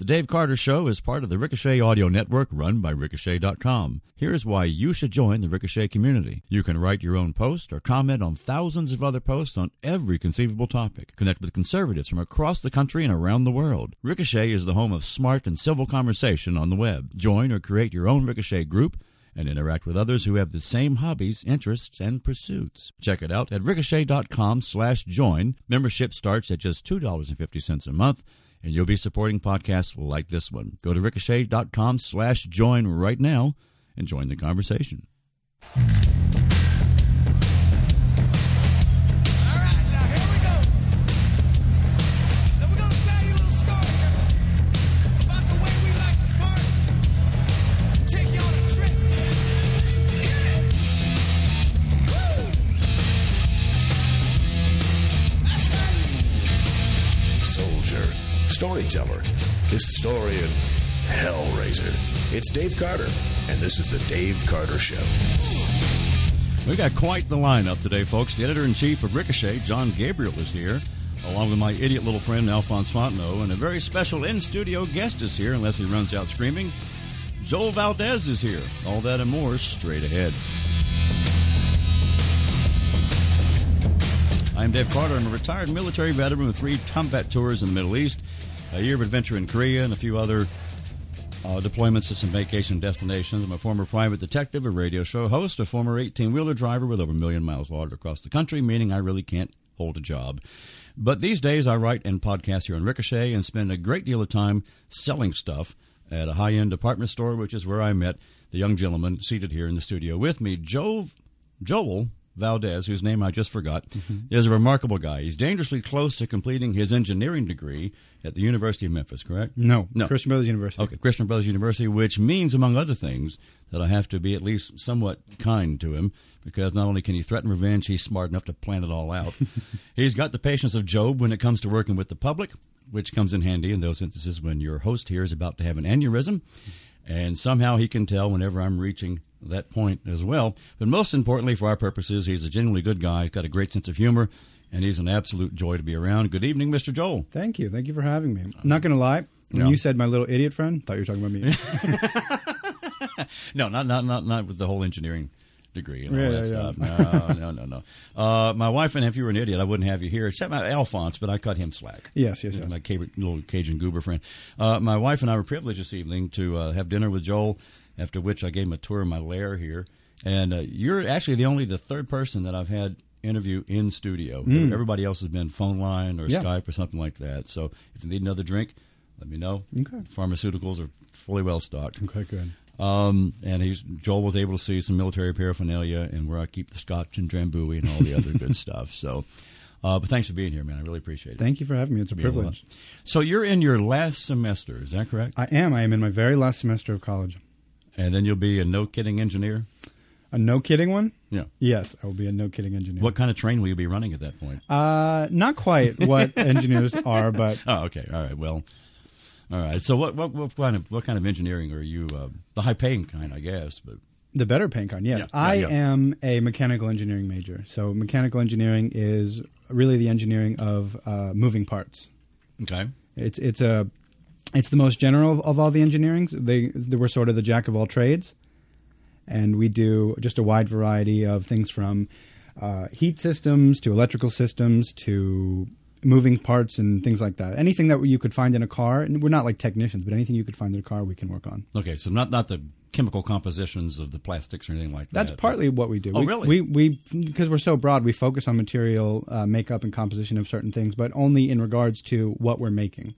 The Dave Carter Show is part of the Ricochet Audio Network run by Ricochet.com. Here's why you should join the Ricochet community. You can write your own post or comment on thousands of other posts on every conceivable topic. Connect with conservatives from across the country and around the world. Ricochet is the home of smart and civil conversation on the web. Join or create your own Ricochet group and interact with others who have the same hobbies, interests, and pursuits. Check it out at ricochet.com slash join. Membership starts at just $2.50 a month and you'll be supporting podcasts like this one. Go to ricochet.com slash join right now and join the conversation. Storyteller, historian, hellraiser. It's Dave Carter, and this is the Dave Carter Show. We got quite the lineup today, folks. The editor in chief of Ricochet, Jon Gabriel, is here, along with my idiot little friend, Alphonse Fontenot, and a very special in studio guest is here, unless he runs out screaming. Joel Valdez is here. All that and more straight ahead. I'm Dave Carter. I'm a retired military veteran with three combat tours in the Middle East, a year of adventure in Korea, and a few other uh, deployments to some vacation destinations. I'm a former private detective, a radio show host, a former 18 wheeler driver with over a million miles logged across the country, meaning I really can't hold a job. But these days I write and podcast here on Ricochet and spend a great deal of time selling stuff at a high end department store, which is where I met the young gentleman seated here in the studio with me, Joe, Joel Valdez, whose name I just forgot, mm-hmm. is a remarkable guy. He's dangerously close to completing his engineering degree at the University of Memphis, correct? No, No. Christian Brothers University. Okay, Christian Brothers University, which means, among other things, that I have to be at least somewhat kind to him because not only can he threaten revenge, he's smart enough to plan it all out. he's got the patience of Job when it comes to working with the public, which comes in handy in those instances when your host here is about to have an aneurysm. And somehow he can tell whenever I'm reaching that point as well. But most importantly, for our purposes, he's a genuinely good guy. He's got a great sense of humor, and he's an absolute joy to be around. Good evening, Mr. Joel. Thank you. Thank you for having me. I'm not going to lie. When No. you said my little idiot friend, thought you were talking about me. No, not not not not with the whole engineering degree and all Yeah, that yeah, stuff. No, no, no, no. Uh, my wife and if you were an idiot, I wouldn't have you here, except my Alphonse, but I cut him slack. yes, yes, yes. My little Cajun goober friend. Uh, my wife and I were privileged this evening to uh, have dinner with Joel. After which, I gave him a tour of my lair here, and uh, you're actually the only the third person that I've had interview in studio. Everybody else has been phone line or. Skype or something like that. So if you need another drink, let me know. Okay. Pharmaceuticals are fully well stocked. Okay, good. Um, and he's Joel was able to see some military paraphernalia and where I keep the scotch and drambuie and all the other good stuff. So, uh, but thanks for being here, man. I really appreciate it. Thank you for having me. It's a privilege. So you're in your last semester, is that correct? I am. I am in my very last semester of college. And then you'll be a no kidding engineer. A no kidding one? Yeah. Yes, I will be a no kidding engineer. What kind of train will you be running at that point? Uh, not quite what engineers are, but Oh, okay. All right. Well, All right. So what what what kind of what kind of engineering are you? Uh, the high paying kind, I guess. But The better paying kind, yes. Yeah, I yeah, am a mechanical engineering major. So mechanical engineering is really the engineering of uh, moving parts. okay. It's it's a it's the most general of, of all the engineerings. They, they we're sort of the jack of all trades, and we do just a wide variety of things from uh, heat systems to electrical systems to moving parts and things like that. Anything that you could find in a car, and we're not like technicians, but anything you could find in a car, we can work on. Okay. So not not the chemical compositions of the plastics or anything like That's that. That's partly what we do. Oh, we, really? We we because we're so broad, we focus on material uh, makeup and composition of certain things, but only in regards to what we're making.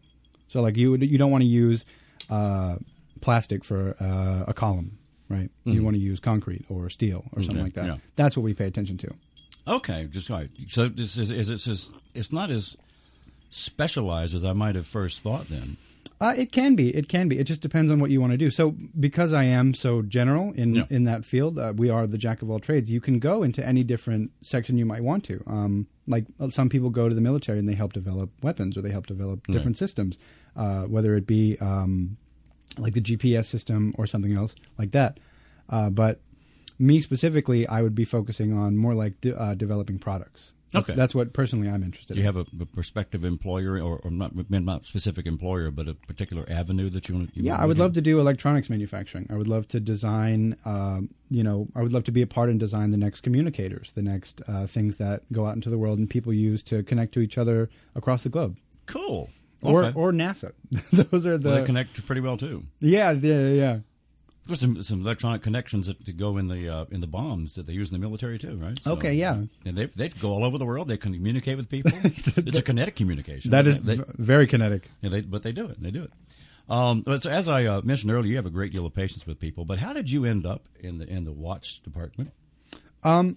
So, like you you don't want to use uh, plastic for uh, a column, right? You want to use concrete or steel or something like that. yeah. That's what we pay attention to. Okay, just right. So this is, is it's just, it's not as specialized as I might have first thought. Then Uh, it can be. It can be. It just depends on what you want to do. So, because I am so general in Yeah. in that field, uh, we are the jack of all trades. You can go into any different section you might want to. Um, like uh, some people go to the military and they help develop weapons or they help develop different systems, uh, whether it be um, like the GPS system or something else like that. Uh, but me specifically, I would be focusing on more like de- uh, developing products. That's, Okay. that's what personally I'm interested in. do you in. have a, a prospective employer, or, or not not specific employer, but a particular avenue that you want? You Yeah, I would to love to do electronics manufacturing. I would love to design, um, you know, I would love to be a part and design the next communicators, the next uh, things that go out into the world and people use to connect to each other across the globe, Cool. or or NASA. Those are the Well, they connect pretty well too. yeah, yeah, yeah. There's some, some electronic connections that, that go in the uh, in the bombs that they use in the military too, right? So- Okay, yeah. And they they go all over the world. They communicate with people. it's a kinetic communication. That is They- v- very kinetic. Yeah, they, but they do it. They do it. Um, so as I uh, mentioned earlier, you have a great deal of patience with people. But how did you end up in the in the watch department? Um,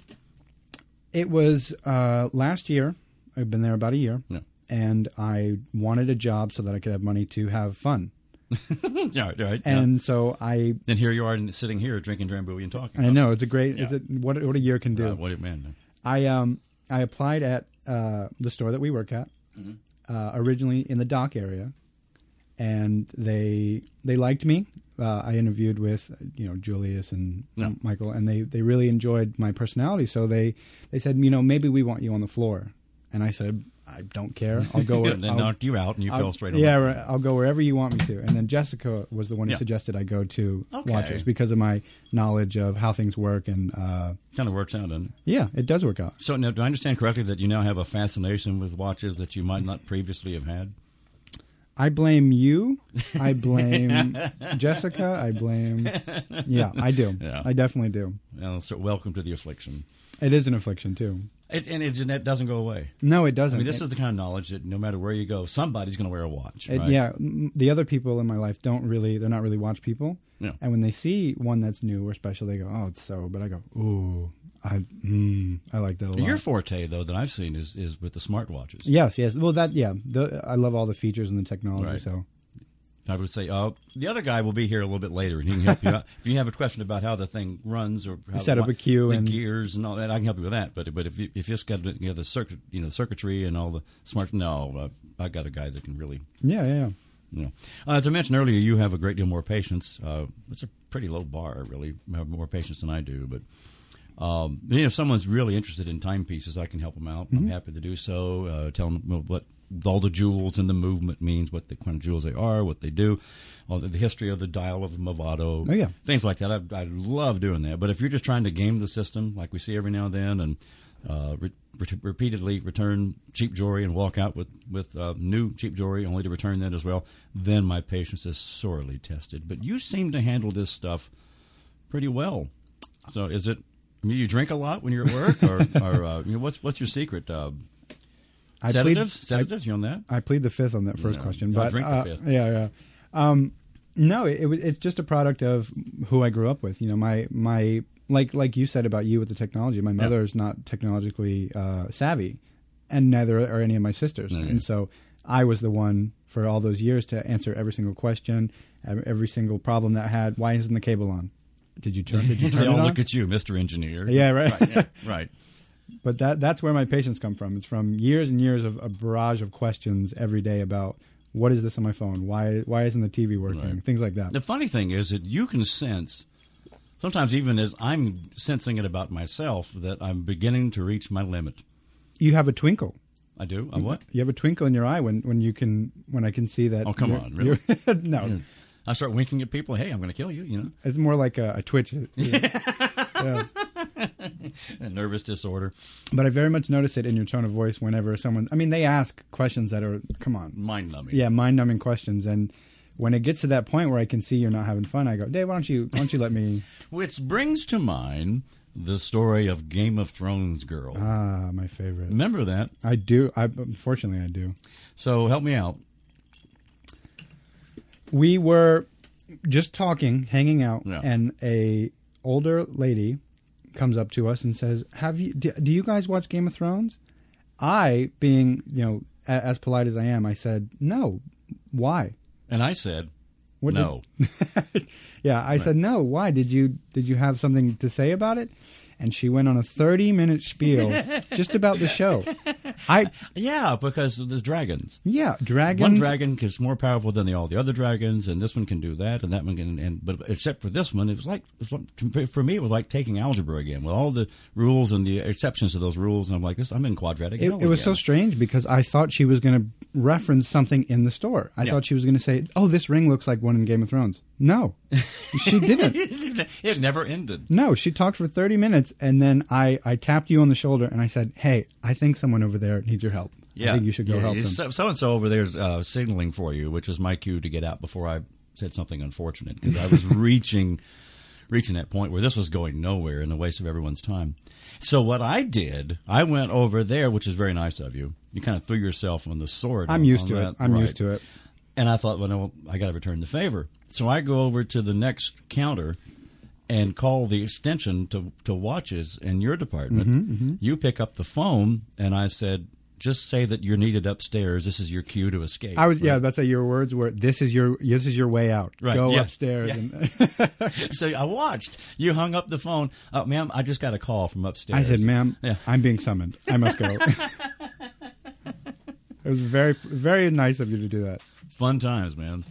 It was uh, last year. I've been there about a year, Yeah. and I wanted a job so that I could have money to have fun. yeah, right. yeah. And so I, and here you are sitting here drinking Drambuie and talking. I know it's a great. Yeah. a, what what a year can do. Uh, what man? I um I applied at uh, the store that we work at uh, originally in the dock area, and they they liked me. Uh, I interviewed with you know Julius and Yeah. Michael, and they they really enjoyed my personality. So they they said you know maybe we want you on the floor, and I said I don't care. I'll go. Where, and then I'll- knocked you out, and you I'll- fell straight. Yeah, I'll go wherever you want me to. And then Jessica was the one who Yeah. suggested I go to Okay. Watchers because of my knowledge of how things work, and uh, Kind of works out, doesn't it? yeah, it does work out. So now, do I understand correctly that you now have a fascination with watches that you might not previously have had? I blame you. I blame Jessica. I blame. Yeah, I do. Yeah. I definitely do. Well, so welcome to the affliction. It is an affliction too. It, and it, and doesn't go away. No, it doesn't. mean, this It- is the kind of knowledge that no matter where you go, somebody's going to wear a watch. it- right? yeah. The other people in my life don't really. They're not really watch people. Yeah. And when they see one that's new or special, they go, "Oh, it's so." But I go, "Ooh, I, mm, I like that a lot." Your forte, though, that I've seen is is with the smartwatches. yes, yes. Well, that yeah. The, I love all the features and the technology. Right. So I would say, uh, the other guy will be here a little bit later, and he can help you out. If you have a question about how the thing runs or how Set up a queue the and- gears and all that, I can help you with that. But but if you if you just got the, you know, the circuit, you know, circuitry and all the smart, no, uh, I got a guy that can really. yeah, yeah, yeah. You know. uh, as I mentioned earlier, you have a great deal more patience. Uh, it's a pretty low bar, really. You have more patience than I do, but. Um, you know, if someone's really interested in timepieces, I can help them out. Mm-hmm. I'm happy to do so. Uh, tell them what all the jewels and the movement means, what the kind of jewels they are, what they do, all the, the history of the dial of Movado, Oh, yeah. things like that. I, I love doing that. But if you're just trying to game the system, like we see every now and then, and uh, re- re- repeatedly return cheap jewelry and walk out with with uh, new cheap jewelry, only to return that as well, then my patience is sorely tested. But you seem to handle this stuff pretty well. So is it? I mean, you drink a lot when you're at work, or, or uh, you know, what's what's your secret? I plead- sedatives, I- you on that? I plead the fifth on that first No, question, but drink the uh, fifth. yeah, yeah. Um, no, it, it it's just a product of who I grew up with. You know, my my like like you said about you with the technology. My mother is not technologically uh, savvy, and neither are any of my sisters. No, yeah. And so I was the one for all those years to answer every single question, every single problem that had. Why isn't the cable on? Did you turn? Did you turn they it all on? look at you, Mister Engineer. Yeah, right. right. yeah, right. But that that's where my patience come from. It's from years and years of a barrage of questions every day about what is this on my phone? Why why isn't the TV working? Right. Things like that. The funny thing is that you can sense, sometimes even as I'm sensing it about myself, that I'm beginning to reach my limit. You have a twinkle. I do. A what? You have a twinkle in your eye when, when you can when I can see that. Oh, come on, really? no, I start winking at people. Hey, I'm going to kill you. You know, it's more like a, a twitch. Yeah. a nervous disorder, But I very much notice it in your tone of voice whenever someone. I mean, they ask questions that are come on, mind numbing. yeah, mind numbing questions, and when it gets to that point where I can see you're not having fun, I go, Dave, why don't you why don't you let me? Which brings to mind the story of Game of Thrones girl. Ah, my favorite. Remember that? I do. I unfortunately I do. So help me out. we were just talking, hanging out, Yeah. and a older lady comes up to us and says, "Have you? Do, do you guys watch Game of Thrones?" I, being you know a, as polite as I am, I said, "No. Why?" And I said, What did- no. Yeah, I said, "No. Why? Did you did you have something to say about it?" And she went on a thirty minute spiel just about the show. I yeah, because there's dragons. yeah, dragons. One dragon is more powerful than the, all the other dragons, and this one can do that, and that one can. And but except for this one, it was like it was for me, it was like taking algebra again with all the rules and the exceptions to those rules. And I'm like, this, I'm in quadratic. It, it was so strange because I thought she was going to reference something in the store. I Yeah. thought she was going to say, "Oh, this ring looks like one in Game of Thrones." No, she didn't. it never ended. No, she talked for thirty minutes, and then I, I tapped you on the shoulder and I said, "Hey, I think someone over there needs your help. Yeah, I think you should go yeah, help them." So and so over there's uh, signaling for you, which is my cue to get out before I said something unfortunate because I was reaching, reaching that point where this was going nowhere and a waste of everyone's time. So what I did, I went over there, which is very nice of you. You kind of threw yourself on the sword. I'm on- used on to it. I'm right. used to it. And I thought, well, no, I got to return the favor. So I go over to the next counter and call the extension to, to watches in your department. Mm-hmm, You pick up the phone, and I said, just say that you're needed upstairs. This is your cue to escape. I was yeah. Right? That's like your words were. This is your this is your way out. Right, Go yeah, upstairs. yeah. And so I watched. You hung up the phone. Uh, ma'am, I just got a call from upstairs. I said, "Ma'am, Yeah. I'm being summoned. I must go." it was very very nice of you to do that. Fun times, man.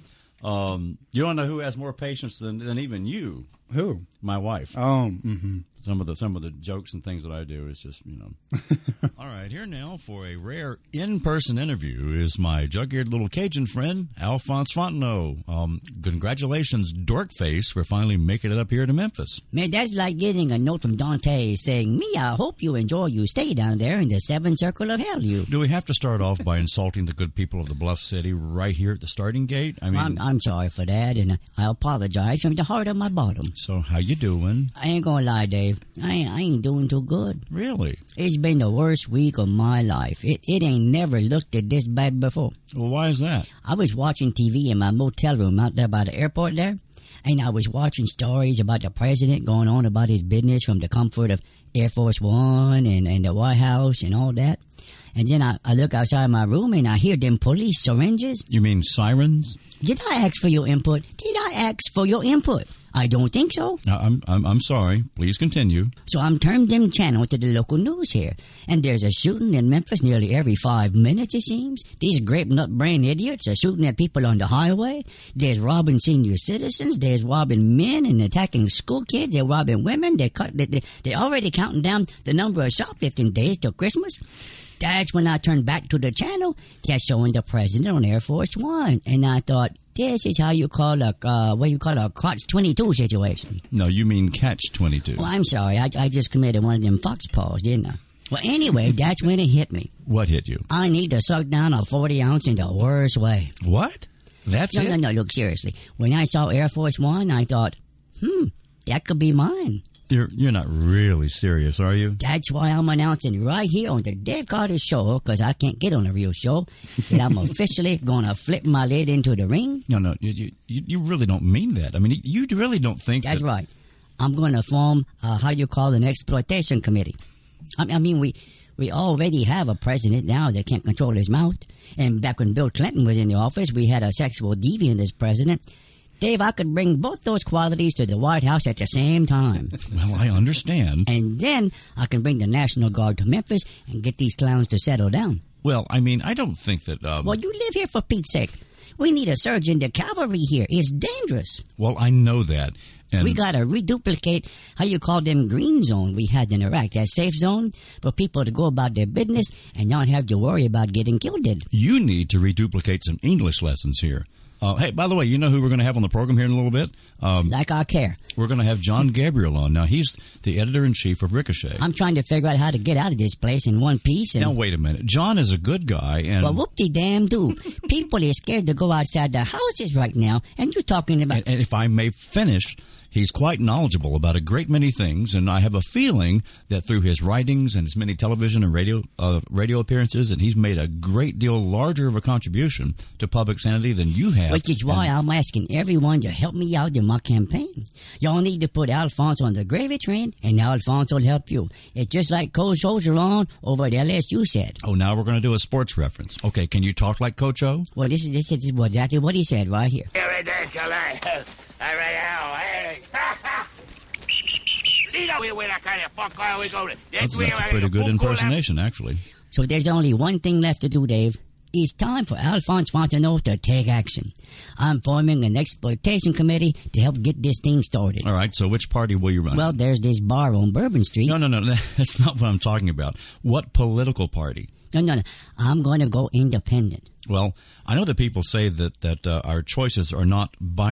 Um, you don't know who has more patience than, than even you, Who? my wife. Oh, hmm some of the some of the jokes and things that I do is just you know. All right, here now for a rare in-person interview is my jug-eared little Cajun friend Alphonse Fontenot. Um, congratulations, Dorkface, for finally making it up here to Memphis. Man, that's like getting a note from Dante saying, Me, I hope you enjoy your stay down there in the seventh circle of hell, you. Do we have to start off by insulting the good people of the Bluff City right here at the starting gate? I mean, I'm, I'm sorry for that, and I apologize from the heart of my bottom. so how you doing? I ain't gonna lie, Dave. I ain't, I ain't doing too good. Really? It's been the worst week of my life. It, it ain't never looked at this bad before. Well, why is that? I was watching TV in my motel room out there by the airport there, and I was watching stories about the president going on about his business from the comfort of Air Force One and, and the White House and all that. And then I, I look outside my room and I hear them police syringes. You mean sirens? Did I ask for your input? Did I ask for your input? I don't think so. Uh, I'm, I'm I'm sorry. Please continue. So I'm turned them channel to the local news here. And there's a shooting in Memphis nearly every five minutes, it seems. These grape nut brain idiots are shooting at people on the highway. There's robbing senior citizens. There's robbing men and attacking school kids. They're robbing women. They're, cut, they, they, they're already counting down the number of shoplifting days till Christmas. That's when I turned back to the channel. They're showing the president on Air Force One. And I thought, this is how you call a, uh, what you call a crotch 22 situation. No, you mean catch twenty two. Well, I'm sorry. I, I just committed one of them fox paws, didn't I? Well, anyway, that's when it hit me. What hit you? I need to suck down a 40 ounce in the worst way. What? That's No, it. no, no. Look, seriously. When I saw Air Force One, I thought, hmm, that could be mine. You're you're not really serious, are you? That's why I'm announcing right here on the Dave Carter show, because I can't get on a real show, that I'm officially going to flip my lid into the ring. No, no, you, you you really don't mean that. I mean, you really don't think That's that, right. I'm going to form uh, how you call an exploitation committee. I, I mean, we we already have a president now that can't control his mouth. And back when Bill Clinton was in the office, we had a sexual deviant as president. Dave, I could bring both those qualities to the White House at the same time. Well, I understand. and then I can bring the National Guard to Memphis and get these clowns to settle down. Well, I mean, I don't think that. Um, Well, you live here for Pete's sake. We need a surge in the cavalry here. It's dangerous. Well, I know that. And we gotta reduplicate how you call them green zone we had in Iraq, that safe zone for people to go about their business and not have to worry about getting killed. In. you need to reduplicate some English lessons here. Uh, hey, by the way, you know who we're going to have on the program here in a little bit? Um, Like I care. we're going to have Jon Gabriel on. Now, he's the editor in chief of Ricochet. I'm trying to figure out how to get out of this place in one piece. And now, wait a minute. Jon is a good guy, and well, whoop de damn do. People are scared to go outside their houses right now, and you're talking about. and, and if I may finish, he's quite knowledgeable about a great many things, and I have a feeling that through his writings and his many television and radio uh, radio appearances, and he's made a great deal larger of a contribution to public sanity than you have. Which is why And- I'm asking everyone to help me out in my campaign. Y'all need to put Alphonse on the gravy train, and Alphonse will help you. It's just like Coach Orgeron over at LSU said. oh, now we're going to do a sports reference. Okay, can you talk like Coach O? Well, this is this is exactly what he said right here. That's, that's a pretty good impersonation, actually. So there's only one thing left to do, Dave. It's time for Alphonse Fontenot to take action. I'm forming an exploitation committee to help get this thing started. All right, so which party will you run? Well, there's this bar on Bourbon Street. no, no, no, that's not what I'm talking about. What political party? No, no, no. I'm going to go independent. Well, I know that people say that that uh, our choices are not bi- Hey,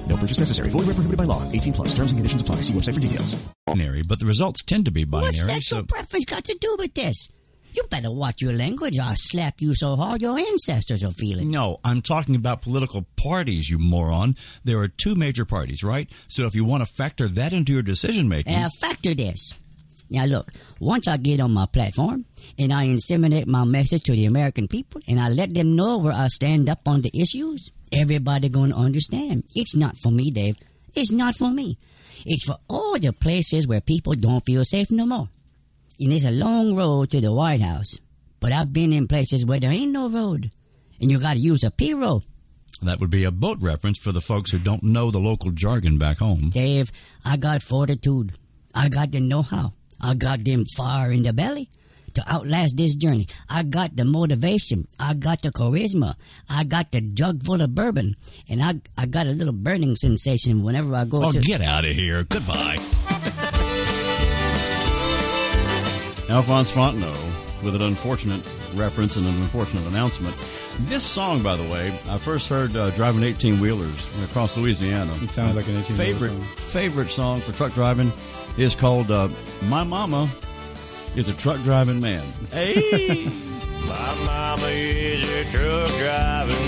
No purchase necessary. Void where prohibited by law. 18 plus. Terms and conditions apply. See website for details. binary, but the results tend to be binary. What's sexual so preference got to do with this? You better watch your language or I'll slap you so hard your ancestors will feel it. no, I'm talking about political parties, you moron. There are two major parties, right? So if you want to factor that into your decision making, Now factor this. Now look, once I get on my platform and I inseminate my message to the American people and I let them know where I stand up on the issues, everybody gonna understand. It's not for me, Dave. It's not for me. It's for all the places where people don't feel safe no more. And it's a long road to the White House. But I've been in places where there ain't no road. And you gotta use a P-road. that would be a boat reference for the folks who don't know the local jargon back home. Dave, I got fortitude. I got the know-how. I got them fire in the belly to outlast this journey. I got the motivation. I got the charisma. I got the jug full of bourbon. And I, I got a little burning sensation whenever I go Oh, to... get out of here. Goodbye. Alphonse Fontenot with an unfortunate reference and an unfortunate announcement. This song, by the way, I first heard uh, driving 18 wheelers across Louisiana. It sounds like an 18 wheeler favorite song. favorite song for truck driving is called uh, "My Mama is a Truck Driving Man." Hey. My mama is a truck driving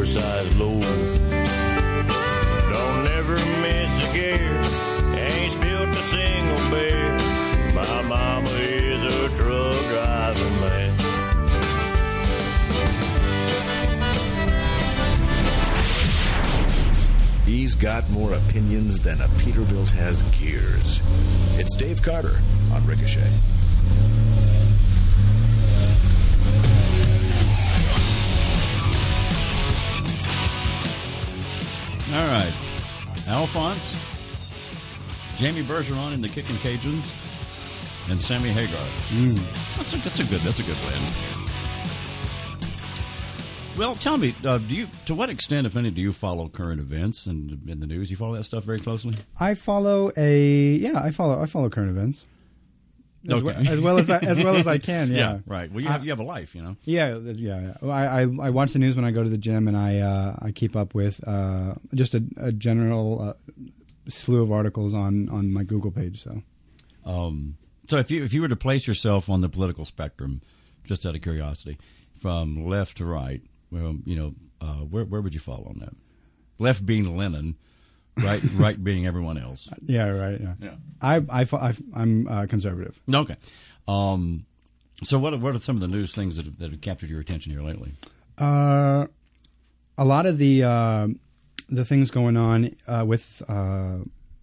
oversized load. Don't never miss a gear, ain't spilt a single beer. My mama is a truck driving man. He's got more opinions than a Peterbilt has gears. It's Dave Carter on Ricochet. All right. Alphonse, Jamie Bergeron in the Kicking Cajuns, and Sammy Hagar. That's, a, that's a good. That's a good win. Well, tell me, uh, do you to what extent, if any, do you follow current events and in the news? You follow that stuff very closely. I follow a yeah. I follow I follow current events. As, Okay. well, as well as I, as well as I can. Yeah, right. Well, you I- have, you have a life, you know. Yeah, yeah. yeah. I, I I watch the news when I go to the gym, and I uh, I keep up with uh, just a, a general uh, slew of articles on on my Google page. So Um, so if you if you were to place yourself on the political spectrum, just out of curiosity, from left to right, well, you know, uh, where where would you fall on that? Left being Lenin, right right being everyone else. yeah, right. Yeah, Yeah. I I I am uh, conservative. Okay. Um, so what are, what are some of the news things that have, that have captured your attention here lately? Uh, a lot of the uh, the things going on uh, with uh,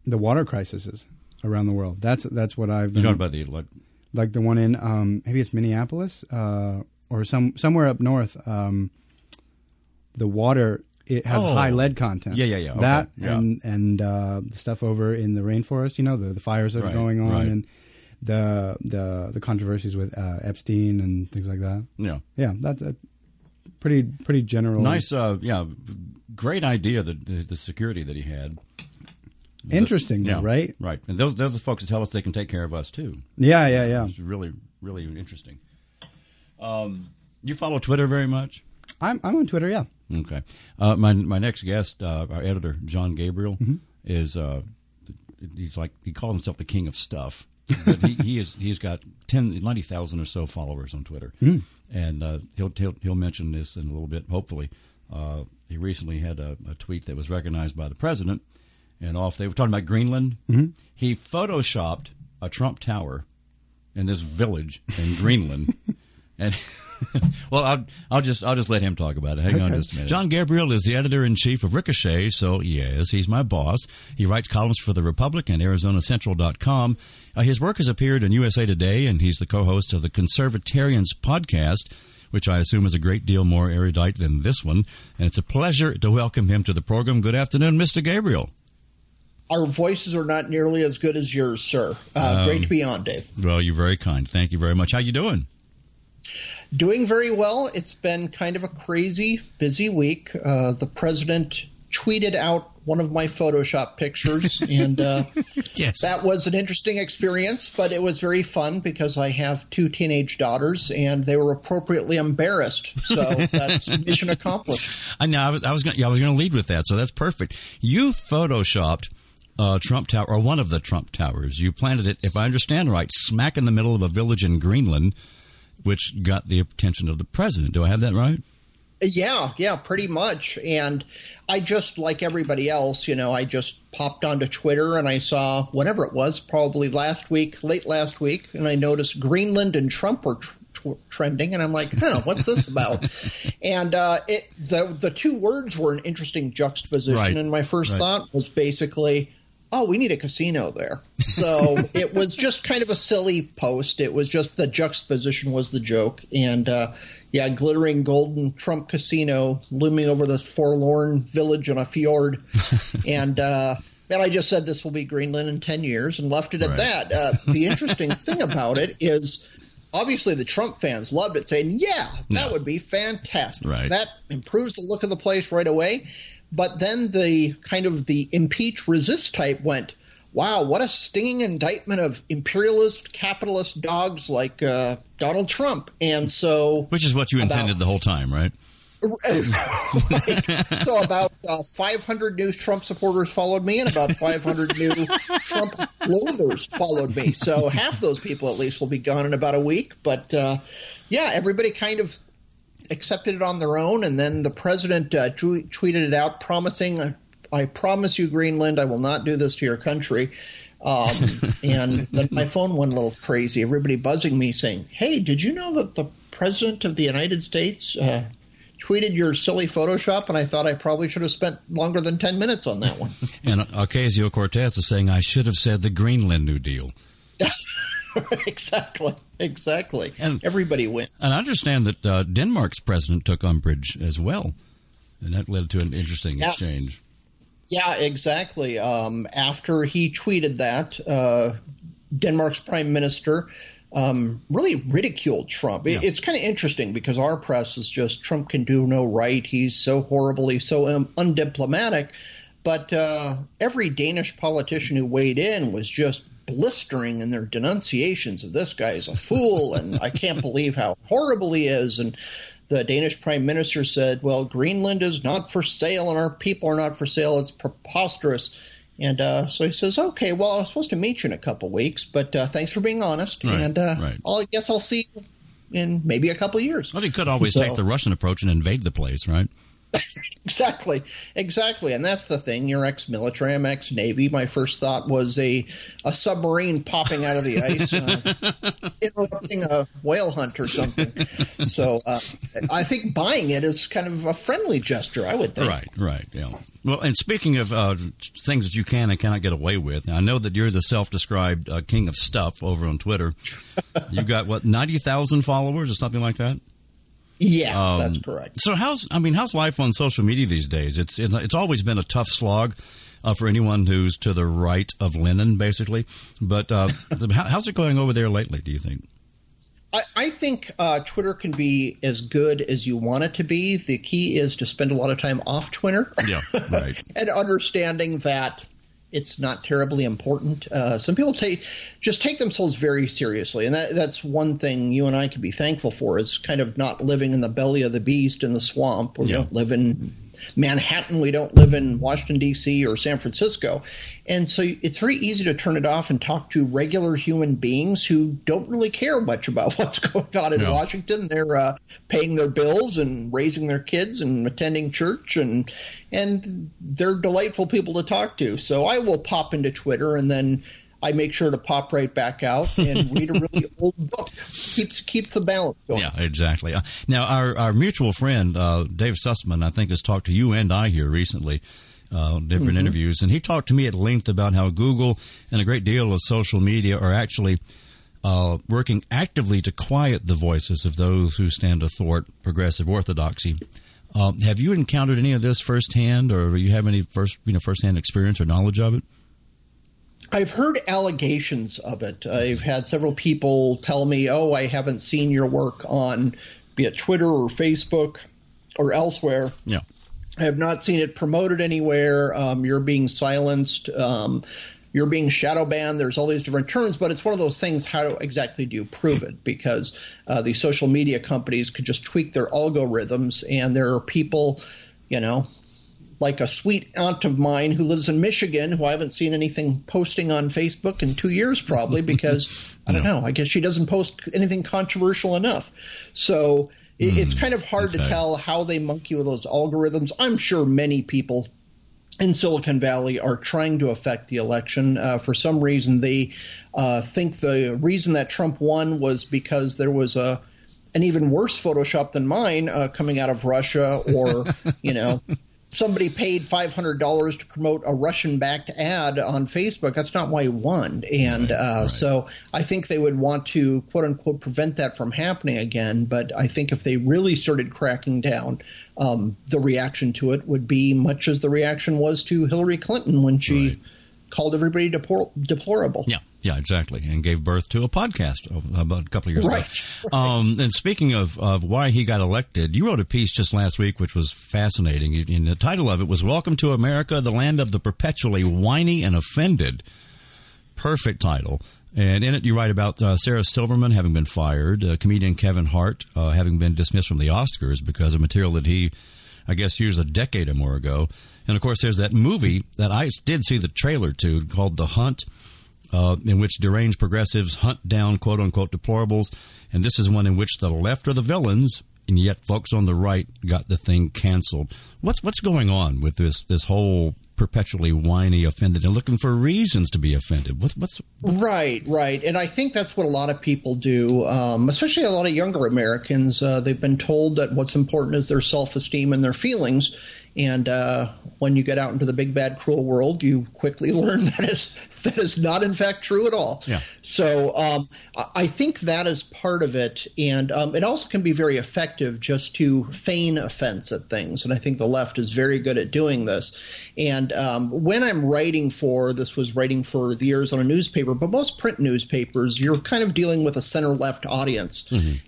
the water crises around the world. That's that's what I've You're talking about the like, like the one in um, maybe it's Minneapolis uh, or some somewhere up north. Um, the water it has Oh. high lead content. Yeah, yeah, yeah. Okay. That Yeah. and and uh, stuff over in the rainforest. You know the the fires that Right, are going on right. and the the the controversies with uh, Epstein and things like that. Yeah. yeah. That's a pretty pretty general. nice, uh, yeah, great idea the, the security that he had. Interesting, though, yeah, right? Right, and those those are the folks that tell us they can take care of us too. Yeah, yeah, yeah. It's really really interesting. Um, you follow Twitter very much? I'm I'm on Twitter. Yeah. Okay. Uh, my my next guest, uh, our editor Jon Gabriel, Mhm. is uh, he's like he calls himself the king of stuff. But he, he is he's got 10, 90,000 or so followers on Twitter, Mm. and uh, he'll, he'll he'll mention this in a little bit. Hopefully, uh, he recently had a, a tweet that was recognized by the president, and off they were talking about Greenland. Mhm. He photoshopped a Trump Tower in this village in Greenland. And well, I'll, I'll just I'll just let him talk about it. Hang on just a minute. Jon Gabriel is the editor in chief of Ricochet, so yes, he's my boss. He writes columns for the Republic and ArizonaCentral.com. Uh, his work has appeared in USA Today, and he's the co-host of the Conservatarians podcast, which I assume is a great deal more erudite than this one. And it's a pleasure to welcome him to the program. Good afternoon, Mr. Gabriel. Our voices are not nearly as good as yours, sir. Uh, Um, great to be on, Dave. Well, you're very kind. Thank you very much. How you doing? Doing very well. It's been kind of a crazy, busy week. Uh, the president tweeted out one of my Photoshop pictures, and uh, yes. that was an interesting experience. But it was very fun because I have two teenage daughters, and they were appropriately embarrassed. So that's mission accomplished. I know. I was. I was. Gonna, yeah, I was going to lead with that. So that's perfect. You photoshopped uh, Trump Tower, or one of the Trump towers. You planted it, if I understand right, smack in the middle of a village in Greenland, which got the attention of the president. Do I have that right? Yeah, yeah, pretty much. And I just, like everybody else, you know, I just popped onto Twitter and I saw whatever it was, probably last week, late last week, and I noticed Greenland and Trump were tr- trending, and I'm like, huh, what's this about? and uh, it the the two words were an interesting juxtaposition, Right, and my first right. thought was basically. Oh, we need a casino there. So it was just kind of a silly post. It was just the juxtaposition was the joke, and uh, yeah, glittering golden Trump casino looming over this forlorn village on a fjord, and uh, and I just said this will be Greenland in ten years, and left it at Right. that. Uh, the interesting thing about it is. Obviously, the Trump fans loved it, saying, "Yeah, that would be fantastic. Right. That improves the look of the place right away." But then the kind of the impeach resist type went, "Wow, what a stinging indictment of imperialist capitalist dogs like uh, Donald Trump." And so, Which is what you About- intended the whole time, right? Right. so about uh, 500 new Trump supporters followed me, and about 500 new Trump loathers followed me. So half those people, at least, will be gone in about a week. But uh, yeah, everybody kind of accepted it on their own, and then the president uh, tw- tweeted it out, promising, "I promise you, Greenland, I will not do this to your country." Um, and then my phone went a little crazy. Everybody buzzing me saying, "Hey, did you know that the president of the United States uh, tweeted your silly Photoshop?" And I thought I probably should have spent longer than ten minutes on that one. And Ocasio Cortez is saying I should have said the Greenland New Deal. exactly, exactly. And everybody wins. And I understand that uh, Denmark's president took umbrage as well, and that led to an interesting yes. exchange. Yeah, exactly. Um, after he tweeted that, uh, Denmark's prime minister um, really ridiculed Trump. Yeah. it's kind of interesting because our press is just Trump can do no right. He's so horrible. He's so um, undiplomatic. But uh, every Danish politician who weighed in was just blistering in their denunciations of this guy as a fool and I can't believe how horrible he is. And the Danish prime minister said, "Well, Greenland is not for sale, and our people are not for sale. It's preposterous." And uh, so he says, "Okay, well, I was supposed to meet you in a couple weeks, but uh, thanks for being honest. Right, and uh, right. i guess I'll see you in maybe a couple of years." Well, he could always so, take the Russian approach and invade the place, right? exactly, exactly, and that's the thing. You're ex-military, I'm ex-navy. My first thought was a a submarine popping out of the ice, uh, interrupting a whale hunt or something. So uh, I think buying it is kind of a friendly gesture. I would think. Right, right, yeah. Well, and speaking of uh, things that you can and cannot get away with, I know that you're the self-described uh, king of stuff over on Twitter. You've got what ninety thousand followers or something like that. Yeah, um, that's correct. So how's I mean how's life on social media these days? It's it's always been a tough slog uh, for anyone who's to the right of Lenin, basically. But uh, how's it going over there lately? Do you think? I, I think uh, Twitter can be as good as you want it to be. The key is to spend a lot of time off Twitter. Yeah, right. and understanding that it's not terribly important. Uh, some people take just take themselves very seriously, and that, that's one thing you and I can be thankful for is kind of not living in the belly of the beast in the swamp. We yeah. don't live in Manhattan. We don't live in Washington D.C. or San Francisco, and so it's very easy to turn it off and talk to regular human beings who don't really care much about what's going on in no. Washington. They're uh, paying their bills and raising their kids and attending church, and and they're delightful people to talk to. So I will pop into Twitter and then I make sure to pop right back out and read a really old book. Keeps keeps the balance going. Yeah, exactly. Uh, now, our our mutual friend uh, Dave Sussman, I think, has talked to you and I here recently. Uh, different mm-hmm. interviews, and he talked to me at length about how Google and a great deal of social media are actually uh, working actively to quiet the voices of those who stand athwart progressive orthodoxy. Uh, have you encountered any of this firsthand, or you have any first you know firsthand experience or knowledge of it? I've heard allegations of it. I've had several people tell me, "Oh, I haven't seen your work on be it Twitter or Facebook or elsewhere." Yeah. I have not seen it promoted anywhere. Um, you're being silenced. Um, you're being shadow banned. There's all these different terms, but it's one of those things. How exactly do you prove it? Because uh, these social media companies could just tweak their algorithms, and there are people, you know, like a sweet aunt of mine who lives in Michigan, who I haven't seen anything posting on Facebook in two years, probably because I don't know. I guess she doesn't post anything controversial enough. So mm, it's kind of hard okay. to tell how they monkey with those algorithms. I'm sure many people in Silicon Valley are trying to affect the election. Uh, for some reason, they uh, think the reason that Trump won was because there was a an even worse Photoshop than mine uh, coming out of Russia, or you know, somebody paid $500 to promote a Russian backed ad on Facebook. That's not why he won. And right, uh, right. so I think they would want to, quote unquote, prevent that from happening again. But I think if they really started cracking down, um, the reaction to it would be much as the reaction was to Hillary Clinton when she. Right called everybody deplor- deplorable. Yeah, yeah, exactly, and gave birth to a podcast about a couple of years right, ago. Right. Um, and speaking of, of why he got elected, you wrote a piece just last week which was fascinating. And the title of it was "Welcome to America, the Land of the Perpetually Whiny and Offended." Perfect title. And in it, you write about uh, Sarah Silverman having been fired, uh, comedian Kevin Hart uh, having been dismissed from the Oscars because of material that he, I guess, used a decade or more ago. And of course, there's that movie that I did see the trailer to called The Hunt, uh, in which deranged progressives hunt down quote unquote deplorables. And this is one in which the left are the villains and yet folks on the right got the thing canceled. What's what's going on with this this whole perpetually whiny, offended, and looking for reasons to be offended? What, what's Right, right. And I think that's what a lot of people do, um, especially a lot of younger Americans. Uh, they've been told that what's important is their self esteem and their feelings. And uh, when you get out into the big, bad, cruel world, you quickly learn that is that is not, in fact, true at all. Yeah. So um, I think that is part of it, and um, it also can be very effective just to feign offense at things. And I think the left is very good at doing this. And um, when I'm writing for this was writing for the a newspaper, but most print newspapers, you're kind of dealing with a center left audience.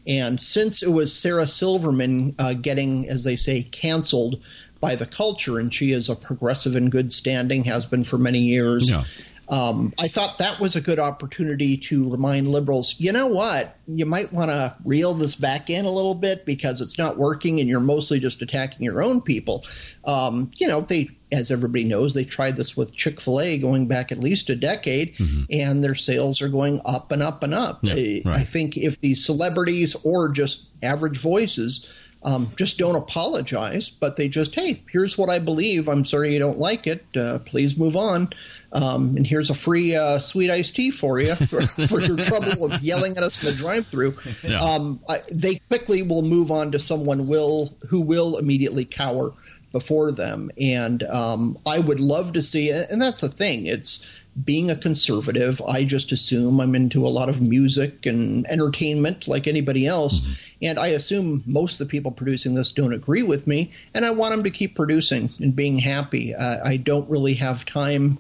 And since it was Sarah Silverman uh, getting, as they say, canceled by the culture, and she is a progressive in good standing, has been for many years. Yeah. Um, I thought that was a good opportunity to remind liberals, you know what, you might want to reel this back in a little bit because it's not working and you're mostly just attacking your own people. Um, you know, they, as everybody knows, they tried this with Chick fil A going back at least a decade, and their sales are going up and up and up. Yeah, I- right. I think if these celebrities or just average voices um, just don't apologize, but they just, hey, here's what I believe. I'm sorry you don't like it. Uh, please move on. Um, and here's a free uh, sweet iced tea for you for, for your trouble of yelling at us in the drive-through. Yeah. Um, I, they quickly will move on to someone will who will immediately cower before them. And um, I would love to see it. And that's the thing. It's being a conservative. I just assume I'm into a lot of music and entertainment like anybody else. And I assume most of the people producing this don't agree with me. And I want them to keep producing and being happy. Uh, I don't really have time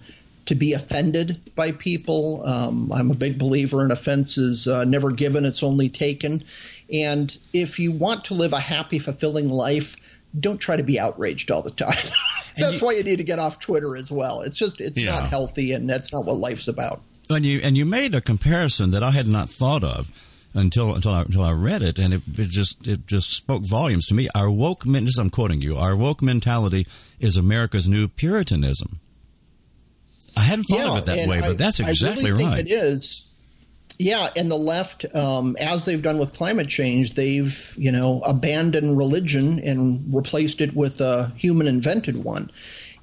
to be offended by people. Um, I'm a big believer in offenses uh, never given, it's only taken. And if you want to live a happy, fulfilling life, don't try to be outraged all the time. that's why you need to get off Twitter as well. It's just it's Yeah. not healthy, and that's not what life's about. And you and you made a comparison that I had not thought of until until I, until I read it, and it, it just it just spoke volumes to me. Our woke men, this I'm quoting you. Our woke mentality is America's new Puritanism. I hadn't thought of it that way, I- but that's exactly I really right. It is. Yeah, and the left, um, as they've done with climate change, they've you know abandoned religion and replaced it with a human invented one.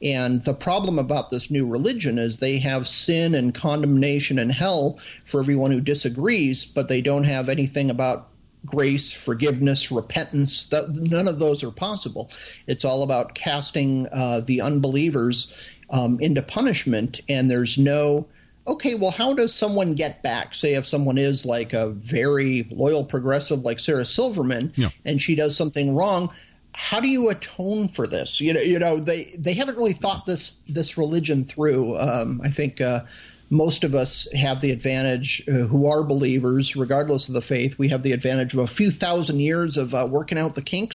And the problem about this new religion is they have sin and condemnation and hell for everyone who disagrees, but they don't have anything about grace, forgiveness, repentance. That, none of those are possible. It's all about casting uh, the unbelievers um, into punishment, and there's no okay, well, how does someone get back? Say, if someone is like a very loyal progressive like Sarah Silverman, Yeah. and she does something wrong. How do you atone for this? You know, you know, they they haven't really thought this this religion through. Um, I think uh, most of us have the advantage, uh, who are believers, regardless of the faith. We have the advantage of a few thousand years of uh, working out the kinks.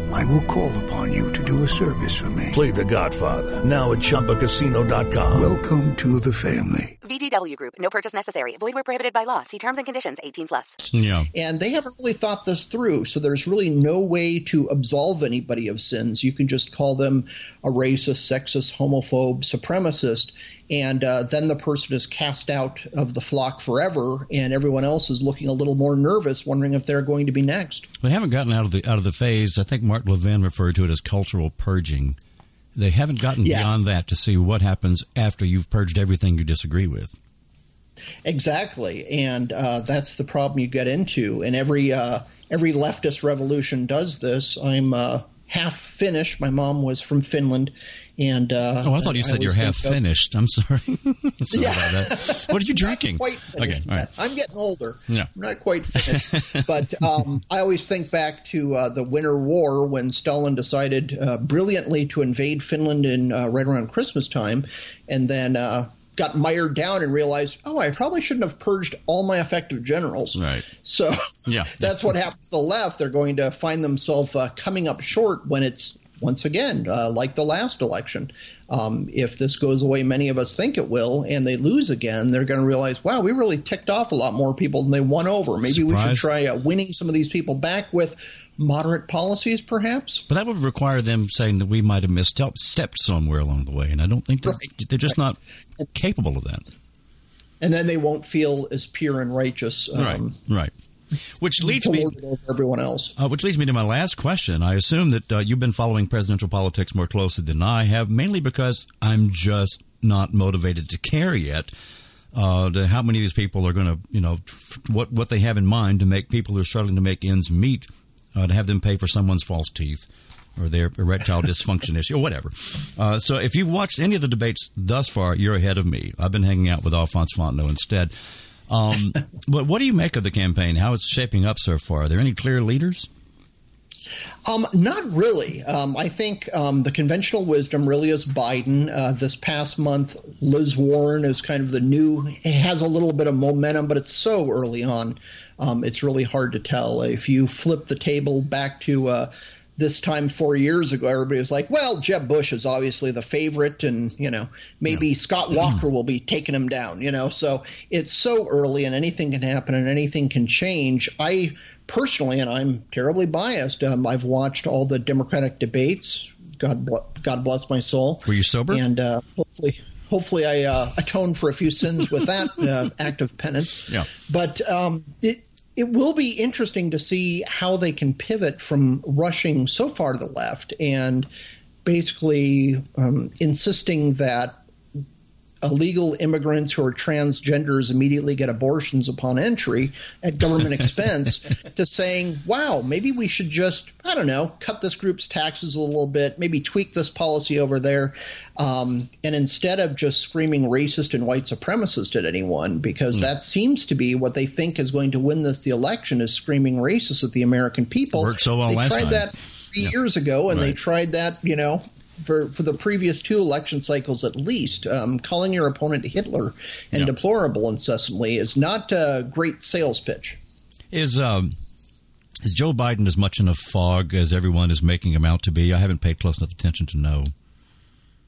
I will call upon you to do a service for me. Play the Godfather. Now at ChumbaCasino.com. Welcome to the family. VGW Group. No purchase necessary. Void where prohibited by law. See terms and conditions. 18 plus. Yeah. And they haven't really thought this through. So there's really no way to absolve anybody of sins. You can just call them a racist, sexist, homophobe, supremacist. And uh, then the person is cast out of the flock forever, and everyone else is looking a little more nervous, wondering if they're going to be next. They haven't gotten out of the out of the phase. I think Mark Levin referred to it as cultural purging. They haven't gotten Yes. beyond that to see what happens after you've purged everything you disagree with. Exactly, and uh, that's the problem you get into. And every uh, every leftist revolution does this. I'm uh, half Finnish. My mom was from Finland, and uh, Oh, I thought you said you're half of- finished. I'm sorry. sorry Yeah. about that. What are you drinking? quite Okay, finished right. yet. I'm getting older. Yeah. I'm not quite finished. but um, I always think back to uh, the Winter War when Stalin decided uh, brilliantly to invade Finland in uh, right around Christmas time, and then uh, got mired down and realized, oh, I probably shouldn't have purged all my effective generals. Right. So Yeah. that's what happens to the left. They're going to find themselves uh, coming up short when it's once again uh, like the last election. Um, if this goes away, many of us think it will, and they lose again, they're going to realize, wow, we really ticked off a lot more people than they won over. Maybe we should try uh, winning some of these people back with moderate policies, perhaps. But that would require them saying that we might have misstepped somewhere along the way, and I don't think they're, they're just not capable of that. And then they won't feel as pure and righteous. Um, right. Which leads me everyone else. Uh, which leads me to my last question. I assume that uh, you've been following presidential politics more closely than I have, mainly because I'm just not motivated to care yet. Uh, to how many of these people are going to, you know, what what they have in mind to make people who are struggling to make ends meet, uh, to have them pay for someone's false teeth or their erectile dysfunction issue or whatever. Uh, so if you've watched any of the debates thus far, you're ahead of me. I've been hanging out with Alphonse Fontenot instead. Um, but what do you make of the campaign? How it's shaping up so far? Are there any clear leaders? Um, not really. Um, I think um, the conventional wisdom really is Biden. Uh, this past month, Liz Warren is kind of the new, it has a little bit of momentum, but it's so early on. Um, it's really hard to tell. If you flip the table back to uh, this time four years ago, everybody was like, well, Jeb Bush is obviously the favorite, and, you know, maybe Scott Walker will be taking him down, you know. So it's so early, and anything can happen and anything can change. I personally, and I'm terribly biased, um, I've watched all the Democratic debates. God, bl- God bless my soul. Were you sober? And uh, hopefully, hopefully, I uh, atone for a few sins with that uh, act of penance. Yeah. But um, it it will be interesting to see how they can pivot from rushing so far to the left and basically um, insisting that illegal immigrants who are transgenders immediately get abortions upon entry at government expense to saying, wow, maybe we should just, I don't know, cut this group's taxes a little bit, maybe tweak this policy over there. Um, and instead of just screaming racist and white supremacist at anyone, because that seems to be what they think is going to win this the election is screaming racist at the American people. Worked so well they last tried time. that three years ago, and they tried that, you know, for, for the previous two election cycles at least. Um, calling your opponent Hitler and deplorable incessantly is not a great sales pitch. Is um, is Joe Biden as much in a fog as everyone is making him out to be? I haven't paid close enough attention to know.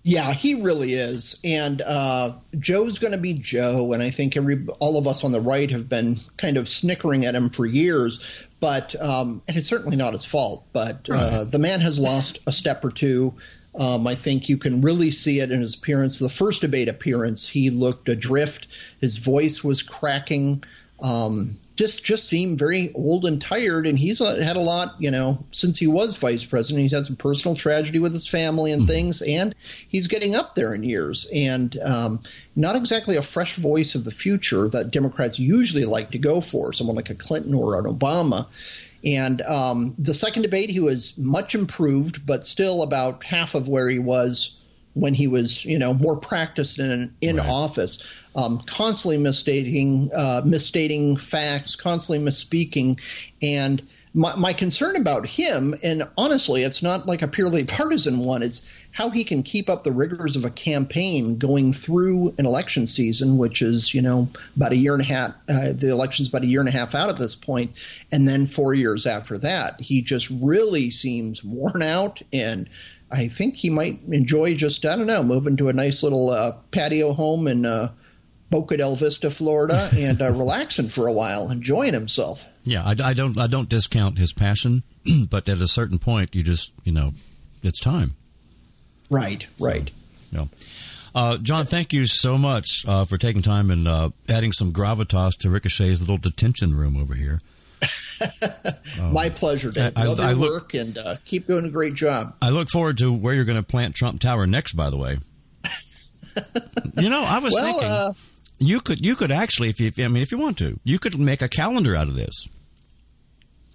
Yeah, he really is, and uh, Joe's going to be Joe, and I think every all of us on the right have been kind of snickering at him for years. But um, and it's certainly not his fault. But uh, the man has lost a step or two. Um, I think you can really see it in his appearance. The first debate appearance, he looked adrift. His voice was cracking. Um, just just seemed very old and tired. And he's uh, had a lot, you know, since he was vice president. He's had some personal tragedy with his family and things, and he's getting up there in years. And um, not exactly a fresh voice of the future that Democrats usually like to go for, someone like a Clinton or an Obama. And um, the second debate, he was much improved, but still about half of where he was when he was, you know, more practiced in in office. Um, constantly misstating, uh, misstating facts, constantly misspeaking, and my, my concern about him, and honestly, it's not like a purely partisan one, it's how he can keep up the rigors of a campaign going through an election season, which is, you know, about a year and a half. Uh, the election's about a year and a half out at this point, and then four years after that. He just really seems worn out, and I think he might enjoy just, I don't know, moving to a nice little uh, patio home in uh, Boca del Vista, Florida, and uh, relaxing for a while, enjoying himself. Yeah, I, I don't I don't discount his passion, but at a certain point, you just you know, it's time. Right, right. No. Uh, Jon, thank you so much uh, for taking time and uh, adding some gravitas to Ricochet's little detention room over here. My pleasure, Dave. I- I- Love your I look- work and uh, keep doing a great job. I look forward to where you're going to plant Trump Tower next. By the way, you know, I was Well, thinking uh, you could you could actually, if you, I mean, if you want to, you could make a calendar out of this.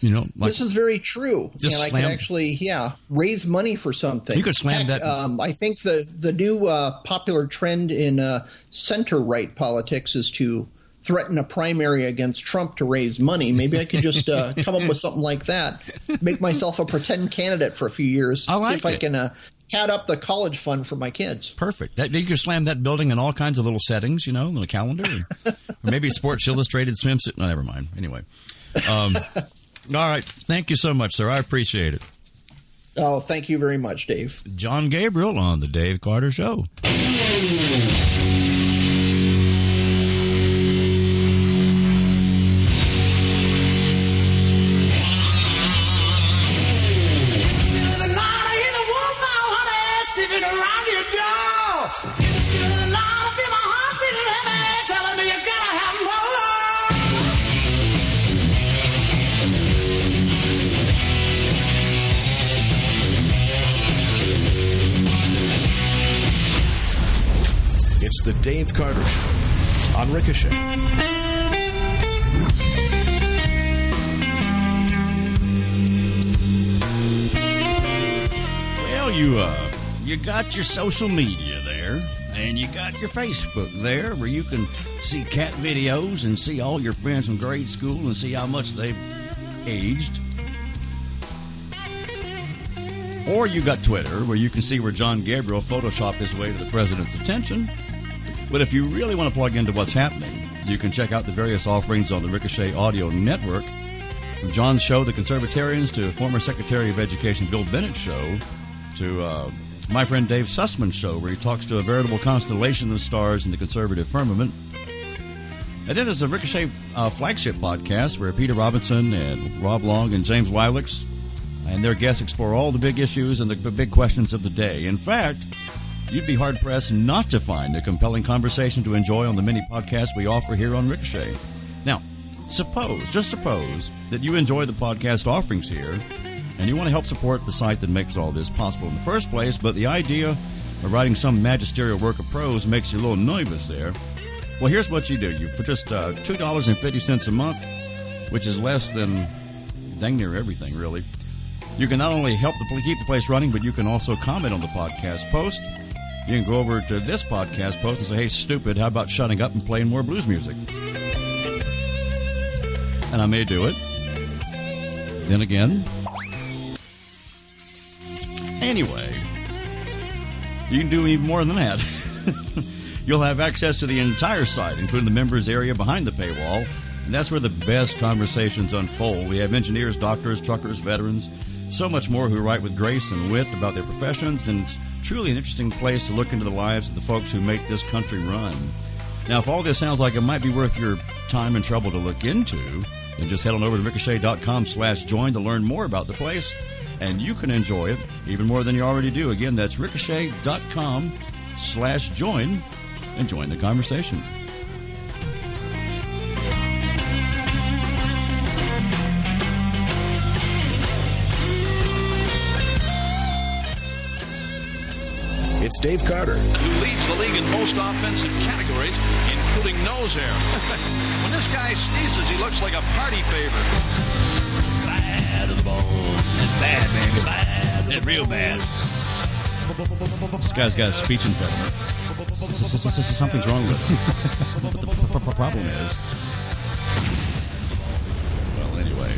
You know, like this is very true, and I slam- can actually, yeah, raise money for something. You could slam Heck, that- Um, I think the the new uh, popular trend in uh, center right politics is to threaten a primary against Trump to raise money. Maybe I could just uh, come up with something like that. Make myself a pretend candidate for a few years. I see like if I it. can uh, add up the college fund for my kids. Perfect. That, you could slam that building in all kinds of little settings, you know, on a calendar, or, or maybe Sports Illustrated swimsuit. No, never mind. Anyway, um, all right. Thank you so much, sir. I appreciate it. Oh, thank you very much, Dave. Jon Gabriel on the Dave Carter Show. Carter Show on Ricochet. Well, you uh, you got your social media there, and you got your Facebook there, where you can see cat videos and see all your friends from grade school and see how much they've aged. Or you got Twitter, where you can see where Jon Gabriel photoshopped his way to the president's attention. But if you really want to plug into what's happening, you can check out the various offerings on the Ricochet Audio Network. From Jon's show, The Conservatarians, to former Secretary of Education Bill Bennett's show, to uh, my friend Dave Sussman's show, where he talks to a veritable constellation of stars in the conservative firmament. And then there's the Ricochet uh, flagship podcast, where Peter Robinson and Rob Long and James Lileks and their guests explore all the big issues and the big questions of the day. In fact, you'd be hard pressed not to find a compelling conversation to enjoy on the many podcasts we offer here on Ricochet. Now, suppose, just suppose, that you enjoy the podcast offerings here and you want to help support the site that makes all this possible in the first place, but the idea of writing some magisterial work of prose makes you a little nervous there. Well, here's what you do. You for just uh, two dollars and fifty cents a month, which is less than dang near everything, really. You can not only help the, keep the place running, but you can also comment on the podcast post. You can go over to this podcast post and say, "Hey, stupid, how about shutting up and playing more blues music?" And I may do it. Then again, anyway, you can do even more than that. You'll have access to the entire site, including the members area behind the paywall, and that's where the best conversations unfold. We have engineers, doctors, truckers, veterans, so much more who write with grace and wit about their professions, and truly an interesting place to look into the lives of the folks who make this country run. Now, if all this sounds like it might be worth your time and trouble to look into, then just head on over to ricochet.com slash join to learn more about the place, and you can enjoy it even more than you already do. Again, that's ricochet.com slash join and join the conversation. It's Dave Carter. who leads the league in most offensive categories, including nose hair. when this guy sneezes, he looks like a party favor. Bad to the bone. That's bad, baby. Bad. That's real bad. This guy's got a speech impediment. Something's wrong with him. But the p- p- problem is, well, anyway,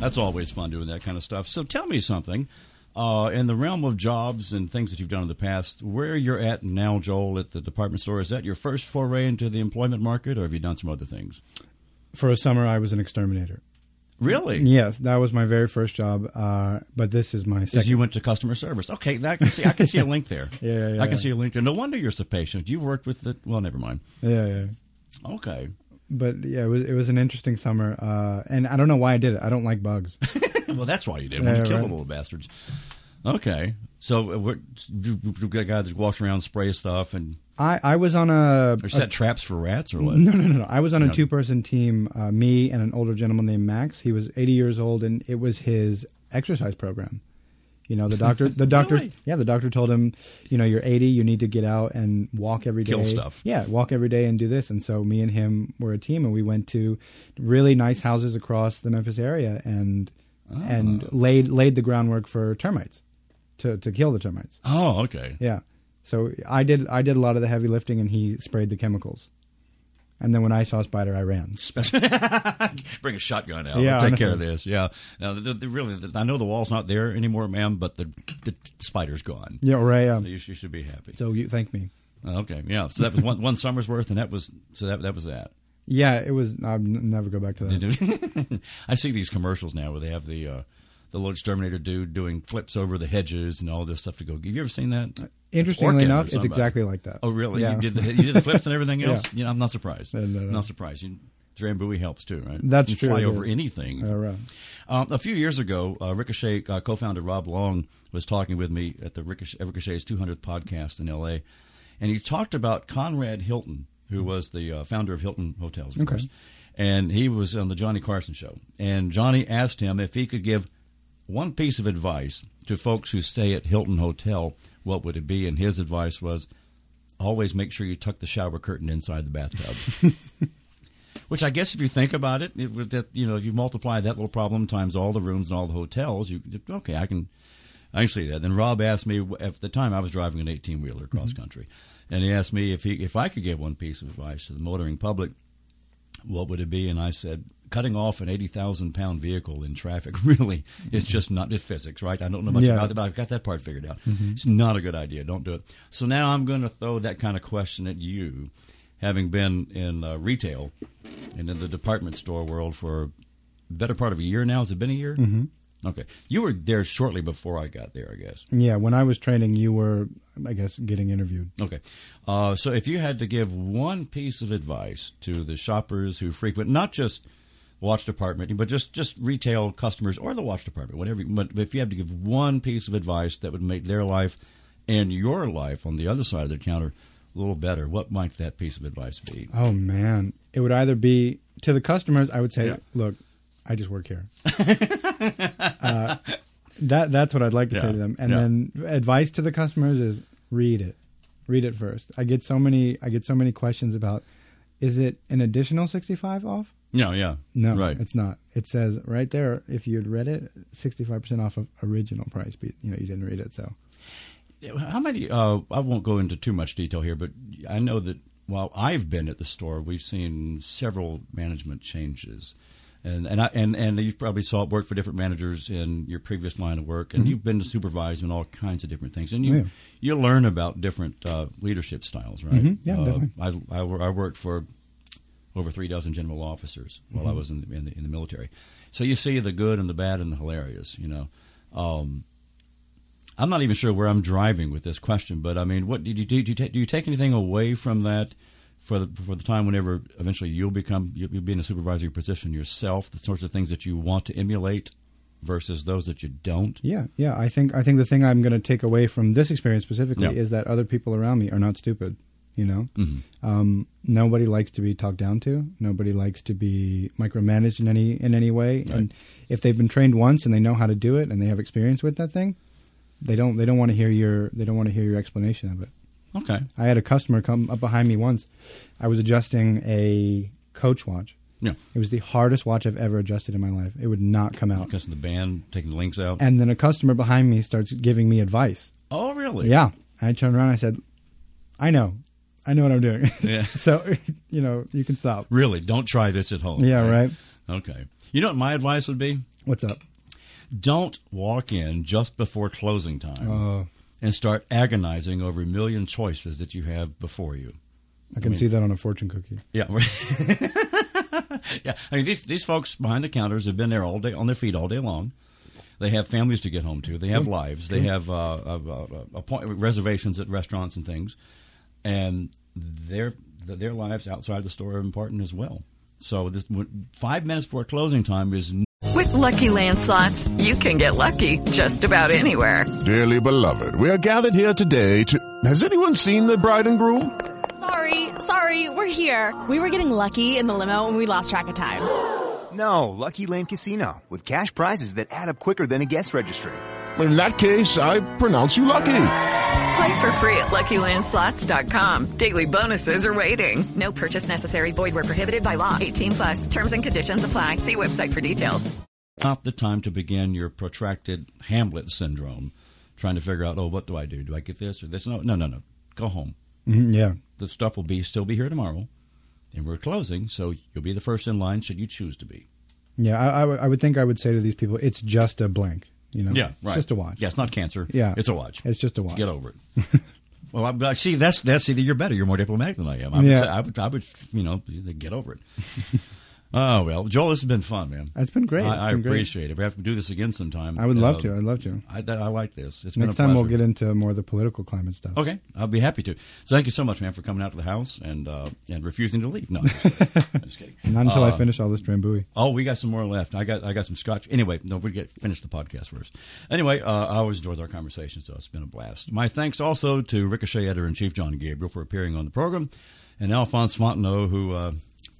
That's always fun doing that kind of stuff. So tell me something. Uh, in the realm of jobs and things that you've done in the past, where you're at now, Joel, at the department store, is that your first foray into the employment market, or have you done some other things? For a summer, I was an exterminator. Really? Yes, that was my very first job. Uh, but this is my second. you went to customer service. Okay, that I can see. I can see a link there. Yeah, yeah, I can see a link there. No wonder you're so patient. You've worked with the. Well, never mind. Yeah, yeah. Okay. But yeah, it was it was an interesting summer, uh, and I don't know why I did it. I don't like bugs. well, that's why you did. Yeah, when you kill right. the little bastards. Okay. So, uh, what, you, you got a guy that walks around spray stuff and I, I was on a, or set traps for rats or what? No, no, no, no. I was on a two person team. Uh, me and an older gentleman named Max. He was 80 years old, and it was his exercise program. You know, the doctor, the doctor, Really? yeah, the doctor told him, you know, you're 80, you need to get out and walk every day. Kill stuff. Yeah, walk every day and do this. And so me and him were a team, and we went to really nice houses across the Memphis area and Ah. and laid laid the groundwork for termites to to kill the termites. Oh, okay. Yeah. So I did I did a lot of the heavy lifting, and he sprayed the chemicals. And then when I saw a spider, I ran. Bring a shotgun out. Yeah, I'll take care of this. Yeah. Now, the, the, really, the, I know the wall's not there anymore, ma'am, but the, the spider's gone. Yeah, right. Yeah. So you, you should be happy. So you thank me. Okay. Yeah. So that was one, one summer's worth, and that was so that that was that. Yeah, it was. I'll never go back to that. I see these commercials now where they have the uh, the little exterminator dude doing flips over the hedges and all this stuff to go. Have you ever seen that? Interestingly enough, it's exactly like that. Oh, really? Yeah. You did the, you did the flips and everything Yeah. else. You know, I'm not surprised. No, no, no. Not surprised. You, Drambuie helps too, right? That's you true, Fly yeah. over anything. Yeah, right. Um, a few years ago, uh, Ricochet uh, co-founder Rob Long was talking with me at the Ricochet, Ricochet's 200th podcast in L.A., and he talked about Conrad Hilton, who was the uh, founder of Hilton Hotels, of Okay. course. And he was on the Johnny Carson show, and Johnny asked him if he could give one piece of advice to folks who stay at Hilton Hotel. What would it be? And his advice was always make sure you tuck the shower curtain inside the bathtub. Which I guess if you think about it, it would that you know if you multiply that little problem times all the rooms and all the hotels, you okay, I can I can see that. Then Rob asked me at the time I was driving an eighteen wheeler cross mm-hmm. country, and he asked me if he if I could give one piece of advice to the motoring public, what would it be? And I said, cutting off an eighty thousand pound vehicle in traffic really is just not it's physics, right? I don't know much Yeah. about it, but I've got that part figured out. Mhm. It's not a good idea. Don't do it. So now I'm going to throw that kind of question at you, having been in uh, retail and in the department store world for better part of a year now. Has it been a year? Mhm. Okay, you were there shortly before I got there, I guess. Yeah, when I was training, you were, I guess, getting interviewed. Okay. Uh, so if you had to give one piece of advice to the shoppers who frequent not just watch department, but just, just retail customers or the watch department, whatever. But if you have to give one piece of advice that would make their life and your life on the other side of the counter a little better, what might that piece of advice be? Oh man, it would either be to the customers. I would say, Yeah. look, I just work here. uh, that that's what I'd like to say to them. And Yeah. then advice to the customers is read it, read it first. I get so many I get so many questions about is it an additional sixty five off? No, yeah, No, right. it's not. It says right there if you had read it, sixty five percent off of original price. But you know you didn't read it, so How many? Uh, I won't go into too much detail here, but I know that while I've been at the store, we've seen several management changes, and and I, and and you probably saw it work for different managers in your previous line of work, and Mhm. you've been supervised in all kinds of different things, and you Oh, yeah. you learn about different uh, leadership styles, right? Mhm. Yeah, Uh, definitely. I, I I worked for over three dozen general officers while I Mhm. was in the, in the in the military, so you see the good and the bad and the hilarious, you know. Um, I'm not even sure where I'm driving with this question, but I mean, what did you do? Do you, ta- do you take anything away from that for the for the time whenever eventually you'll become you'll, you'll be in a supervisory position yourself? The sorts of things that you want to emulate versus those that you don't. Yeah, yeah. I think I think the thing I'm going to take away from this experience specifically Yeah. is that other people around me are not stupid. You know, Mhm. um, nobody likes to be talked down to. Nobody likes to be micromanaged in any in any way. And if they've been trained once and they know how to do it and they have experience with that thing, they don't they don't want to hear your they don't want to hear your explanation of it. Okay. I had a customer come up behind me once. I was adjusting a coach watch. Yeah. It was the hardest watch I've ever adjusted in my life. It would not come out. Because of the band taking the links out. And then a customer behind me starts giving me advice. oh, really? Yeah. And I turned around and I said, I know. I know what I'm doing. Yeah. so, you know, you can stop. Really, don't try this at home. Yeah, right. Okay. You know what my advice would be? What's up? Don't walk in just before closing time Oh. and start agonizing over a million choices that you have before you. I can mean- see that on a fortune cookie. Yeah, yeah. I mean, these these folks behind the counters have been there all day on their feet all day long. They have families to get home to. They have lives. They have uh, uh, uh, appoint- reservations at restaurants and things, and their their lives outside the store are important as well. So this five minutes before closing time is With Lucky Land slots, you can get lucky just about anywhere. Dearly beloved, we are gathered here today to. Has anyone seen the bride and groom? Sorry, sorry, we're here. We were getting lucky in the limo and we lost track of time. No, Lucky Land Casino, with cash prizes that add up quicker than a guest registry. In that case, I pronounce you lucky. Play for free at LuckyLandSlots.com. Daily bonuses are waiting. No purchase necessary. Void where prohibited by law. 18 plus. Terms and conditions apply. See website for details. not the time to begin your protracted Hamlet syndrome, trying to figure out, oh, what do I do? Do I get this or this? No, no, no, no. Go home. Mhm, yeah. The stuff will be still be here tomorrow, and we're closing, so you'll be the first in line should you choose to be. Yeah, I, I, I would think I would say to these people, it's just a blank. You know, Yeah, it's just a watch. Yeah, it's not cancer. Yeah, it's a watch. It's just a watch. Get over it. well, I, but see, that's that's either you're better. You're more diplomatic than I am. I would, Yeah. say, I would, I would, you know, get over it. oh well, Joel, this has been fun, man. It's been great. I, I been great. appreciate it. We have to do this again sometime. I would love Uh, to. I'd love to. I, I like this. It's Next been a time we'll get into more of the political climate stuff. Okay, I'll be happy to. So thank you so much, man, for coming out to the house and uh, and refusing to leave. No, I'm just kidding. Just kidding. Not until I Uh, finish all this Drambuie. Oh, we got some more left. I got I got some scotch. Anyway, no, we get finish the podcast first. Anyway, uh, I always enjoyed our conversation, so it's been a blast. My thanks also to Ricochet editor in chief Jon Gabriel for appearing on the program, and Alphonse Fontenot, who.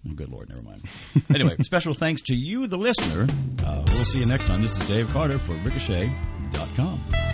Oh, good lord, never mind. Anyway, special thanks to you, the listener. Uh, we'll see you next time. This is Dave Carter for Ricochet.com.